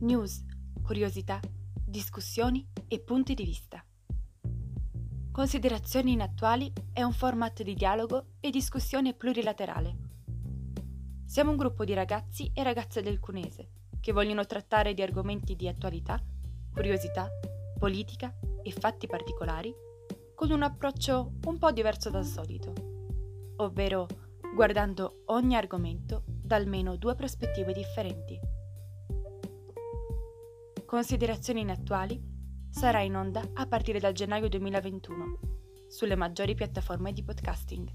news, curiosità, discussioni e punti di vista. Considerazioni inattuali è un format di dialogo e discussione plurilaterale. Siamo un gruppo di ragazzi e ragazze del Cunese che vogliono trattare di argomenti di attualità, curiosità, politica e fatti particolari con un approccio un po' diverso dal solito, ovvero guardando ogni argomento da almeno due prospettive differenti. Considerazioni inattuali sarà in onda a partire dal gennaio 2021 sulle maggiori piattaforme di podcasting.